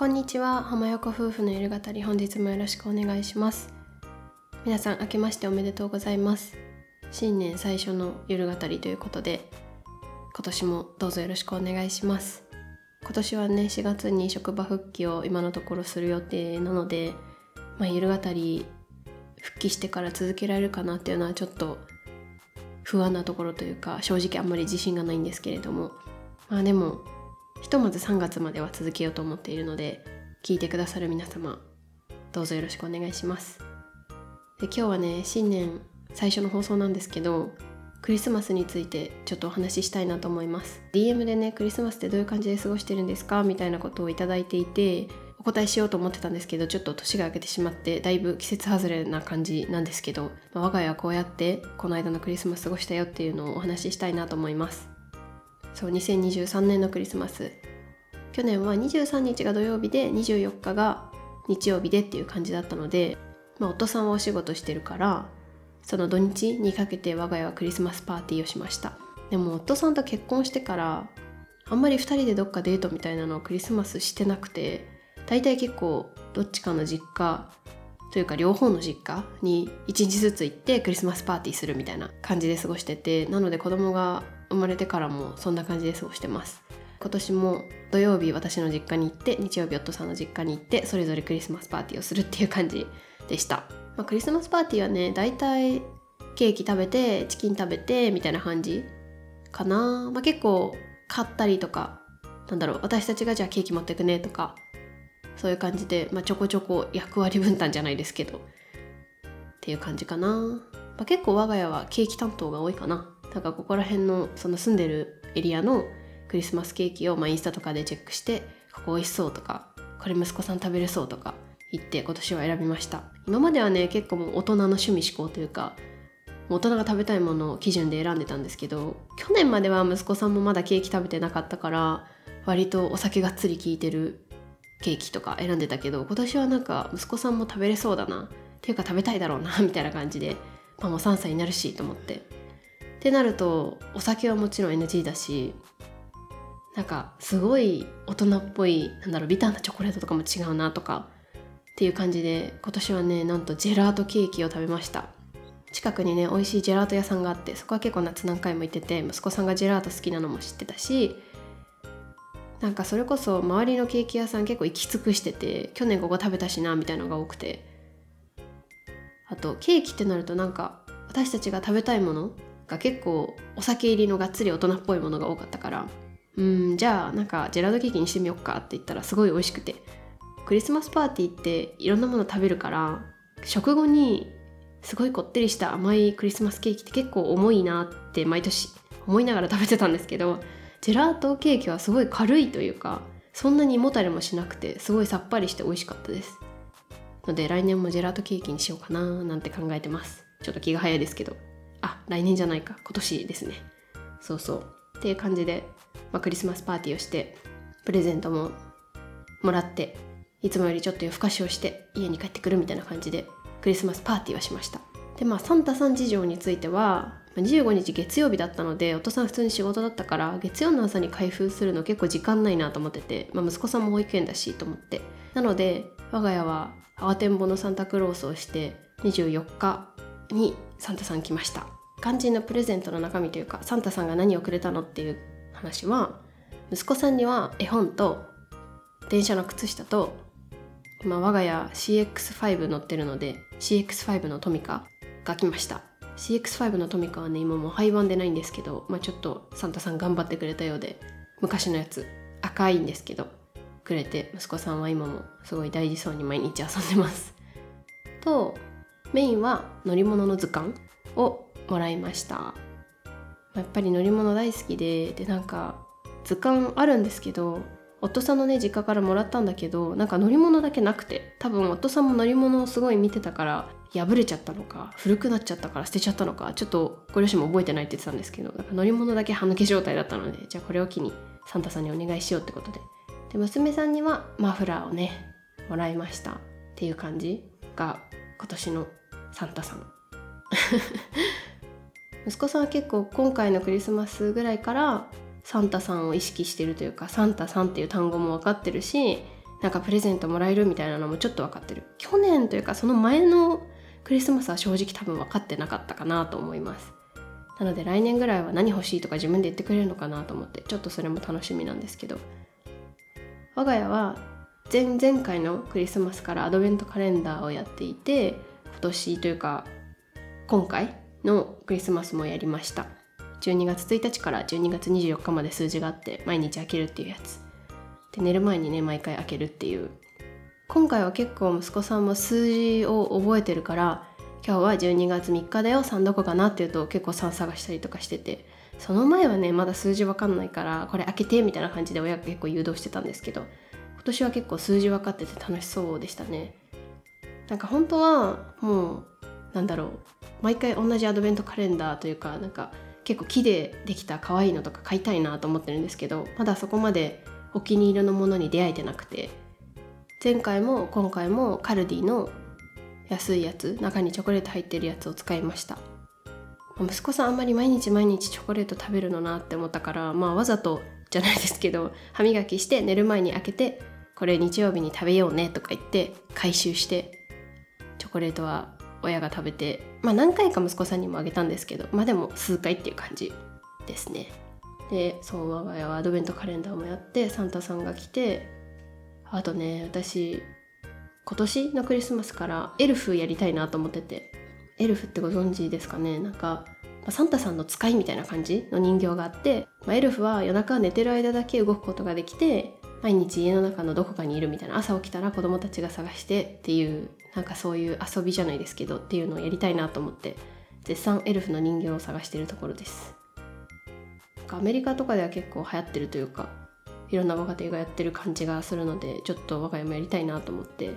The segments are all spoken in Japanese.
こんにちは。浜横夫婦の夜語り本日もよろしくお願いします。皆さん明けましておめでとうございます。新年最初の夜語りということで今年もどうぞよろしくお願いします。今年はね4月に職場復帰を今のところする予定なのでまあ、夜語り復帰してから続けられるかなっていうのはちょっと不安なところというか正直あんまり自信がないんですけれども。まあでもひとまず3月までは続けようと思っているので聞いてくださる皆様どうぞよろしくお願いします。で今日はね新年最初の放送なんですけどクリスマスについてちょっとお話ししたいなと思います。DM でねクリスマスってどういう感じで過ごしてるんですか？みたいなことを頂いていてお答えしようと思ってたんですけどちょっと年が明けてしまってだいぶ季節外れな感じなんですけど、まあ、我が家はこうやってこの間のクリスマス過ごしたよっていうのをお話ししたいなと思います。そう2023年のクリスマス。去年は23日が土曜日で24日が日曜日でっていう感じだったので、まあ、夫さんはお仕事してるからその土日にかけて我が家はクリスマスパーティーをしました。でも夫さんと結婚してからあんまり2人でどっかデートみたいなのをクリスマスしてなくて大体結構どっちかの実家というか両方の実家に1日ずつ行ってクリスマスパーティーするみたいな感じで過ごしててなので子供が生まれてからもそんな感じで過ごしてます。今年も土曜日私の実家に行って日曜日夫さんの実家に行ってそれぞれクリスマスパーティーをするっていう感じでした、まあ、クリスマスパーティーはね大体ケーキ食べてチキン食べてみたいな感じかな、まあ、結構買ったりとかなんだろう私たちがじゃあケーキ持ってくねとかそういう感じで、まあ、ちょこちょこ役割分担じゃないですけどっていう感じかな、まあ、結構我が家はケーキ担当が多いかな。なんかここら辺のその住んでるエリアのクリスマスケーキをまあインスタとかでチェックしてここ美味しそうとかこれ息子さん食べれそうとか言って今年は選びました。今まではね結構もう大人の趣味思考というか大人が食べたいものを基準で選んでたんですけど去年までは息子さんもまだケーキ食べてなかったから割とお酒がっつり効いてるケーキとか選んでたけど今年はなんか息子さんも食べれそうだなっていうか食べたいだろうなみたいな感じでまあもう3歳になるしと思って。ってなるとお酒はもちろん NG だしなんかすごい大人っぽいなんだろうビターなチョコレートとかも違うなとかっていう感じで今年はねなんとジェラートケーキを食べました。近くにね美味しいジェラート屋さんがあってそこは結構夏何回も行ってて息子さんがジェラート好きなのも知ってたしなんかそれこそ周りのケーキ屋さん結構行き尽くしてて去年ここ食べたしなみたいなのが多くて。あとケーキってなるとなんか私たちが食べたいものが結構お酒入りのがっつり大人っぽいものが多かったからうんじゃあなんかジェラートケーキにしてみようかって言ったらすごい美味しくて。クリスマスパーティーっていろんなもの食べるから食後にすごいこってりした甘いクリスマスケーキって結構重いなって毎年思いながら食べてたんですけどジェラートケーキはすごい軽いというかそんなにもたれもしなくてすごいさっぱりして美味しかったです。ので来年もジェラートケーキにしようかななんて考えてます。ちょっと気が早いですけど。来年じゃないか今年ですね。そうそう。っていう感じで、まあ、クリスマスパーティーをしてプレゼントももらっていつもよりちょっと夜更かしをして家に帰ってくるみたいな感じでクリスマスパーティーはしました。でまあサンタさん事情については25日月曜日だったのでお父さん普通に仕事だったから月曜の朝に開封するの結構時間ないなと思ってて、まあ、息子さんも保育園だしと思って。なので我が家は慌てんぼのサンタクロースをして24日にサンタさん来ました。肝心のプレゼントの中身というかサンタさんが何をくれたのっていう話は息子さんには絵本と電車の靴下と、ま、我が家 CX5 乗ってるので CX5 のトミカが来ました。CX5 のトミカはね今もう廃盤でないんですけど、まあ、ちょっとサンタさん頑張ってくれたようで昔のやつ赤いんですけどくれて息子さんは今もすごい大事そうに毎日遊んでます。とメインは乗り物の図鑑をもらいました。やっぱり乗り物大好きででなんか図鑑あるんですけど夫さんのね実家からもらったんだけどなんか乗り物だけなくて多分夫さんも乗り物をすごい見てたから破れちゃったのか古くなっちゃったから捨てちゃったのかちょっとご両親も覚えてないって言ってたんですけど乗り物だけ歯抜け状態だったのでじゃあこれを機にサンタさんにお願いしようってことで。で娘さんにはマフラーをねもらいました。っていう感じが今年のサンタさん。息子さんは結構今回のクリスマスぐらいからサンタさんを意識してるというかサンタさんっていう単語も分かってるしなんかプレゼントもらえるみたいなのもちょっと分かってる。去年というかその前のクリスマスは正直多分分かってなかったかなと思います。なので来年ぐらいは何欲しいとか自分で言ってくれるのかなと思ってちょっとそれも楽しみなんですけど。我が家は前々回のクリスマスからアドベントカレンダーをやっていて今年というか今回のクリスマスもやりました。12月1日から12月24日まで数字があって毎日開けるっていうやつ。で寝る前にね毎回開けるっていう。今回は結構息子さんも数字を覚えてるから今日は12月3日だよ3どこかなっていうと結構3探したりとかしてて。その前はねまだ数字わかんないからこれ開けてみたいな感じで親が結構誘導してたんですけど今年は結構数字分かってて楽しそうでしたね。なんか本当はもうなんだろう。毎回同じアドベントカレンダーというかなんか結構木でできた可愛いのとか買いたいなと思ってるんですけどまだそこまでお気に入りのものに出会えてなくて。前回も今回もカルディの安いやつ中にチョコレート入ってるやつを使いました。息子さんあんまり毎日毎日チョコレート食べるのなって思ったからまあわざとじゃないですけど歯磨きして寝る前に開けてこれ日曜日に食べようねとか言って回収してチョコレートは親が食べてまあ何回か息子さんにもあげたんですけどまあでも数回っていう感じですね。でそう我が家はアドベントカレンダーもやってサンタさんが来てあとね私今年のクリスマスからエルフやりたいなと思っててエルフってご存知ですかね？なんかサンタさんの使いみたいな感じの人形があって、まあ、エルフは夜中寝てる間だけ動くことができて毎日家の中のどこかにいるみたいな朝起きたら子供たちが探してっていうなんかそういう遊びじゃないですけどっていうのをやりたいなと思って絶賛エルフの人形を探しているところです。アメリカとかでは結構流行ってるというかいろんなご家庭がやってる感じがするのでちょっと我が家もやりたいなと思って、ま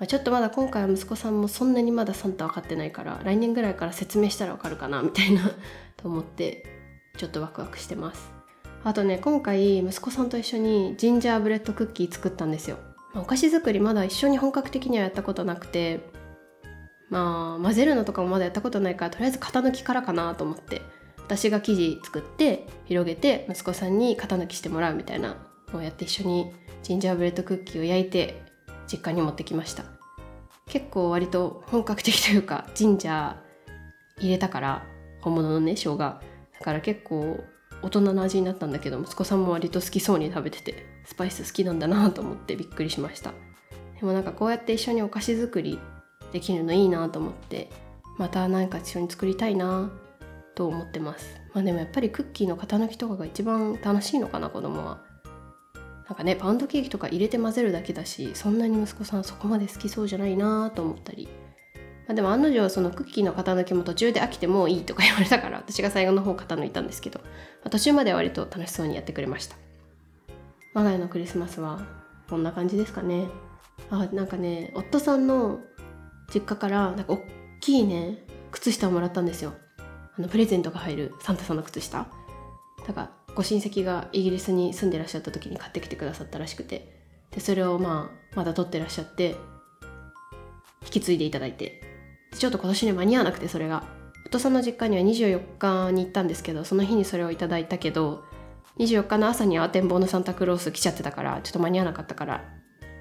あ、ちょっとまだ今回は息子さんもそんなにまだサンタ分かってないから来年ぐらいから説明したら分かるかなみたいなと思ってちょっとワクワクしてます。あとね今回息子さんと一緒にジンジャーブレッドクッキー作ったんですよ。お菓子作りまだ一緒に本格的にはやったことなくてまあ混ぜるのとかもまだやったことないからとりあえず型抜きからかなと思って私が生地作って広げて息子さんに型抜きしてもらうみたいなのをやって一緒にジンジャーブレッドクッキーを焼いて実家に持ってきました。結構割と本格的というかジンジャー入れたから本物のね生姜。だから結構大人の味になったんだけど息子さんも割と好きそうに食べててスパイス好きなんだなと思ってびっくりしました。でもなんかこうやって一緒にお菓子作りできるのいいなと思ってまた何か一緒に作りたいなと思ってます。まあでもやっぱりクッキーの型抜きとかが一番楽しいのかな子供は。なんかねパウンドケーキとか入れて混ぜるだけだしそんなに息子さんそこまで好きそうじゃないなと思ったり。まあ、でも案の定そのクッキーの型抜きも途中で飽きてもいいとか言われたから私が最後の方型抜いたんですけど、まあ、途中までは割と楽しそうにやってくれました。我が家のクリスマスはこんな感じですかね。あなんかね夫さんの実家からなんか大きいね靴下をもらったんですよ。あのプレゼントが入るサンタさんの靴下。だからご親戚がイギリスに住んでらっしゃった時に買ってきてくださったらしくて。でそれをまあまだ取ってらっしゃって引き継いでいただいて。ちょっと今年ね間に合わなくてそれが。夫さんの実家には24日に行ったんですけどその日にそれをいただいたけど24日の朝にはてんぼうのサンタクロース来ちゃってたからちょっと間に合わなかったから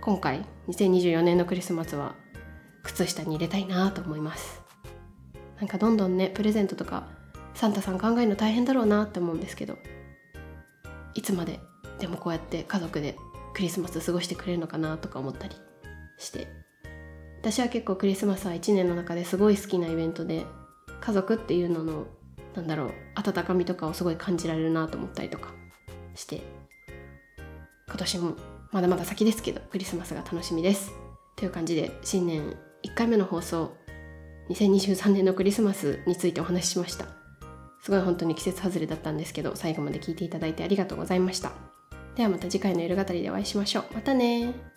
今回2024年のクリスマスは靴下に入れたいなと思います。なんかどんどんねプレゼントとかサンタさん考えるの大変だろうなって思うんですけどいつまででもこうやって家族でクリスマス過ごしてくれるのかなとか思ったりして。私は結構クリスマスは1年の中ですごい好きなイベントで家族っていうののなんだろう温かみとかをすごい感じられるなと思ったりとかして今年もまだまだ先ですけどクリスマスが楽しみです。という感じで新年1回目の放送2023年のクリスマスについてお話ししました。すごい本当に季節外れだったんですけど最後まで聞いていただいてありがとうございました。ではまた次回の夜語りでお会いしましょう。またね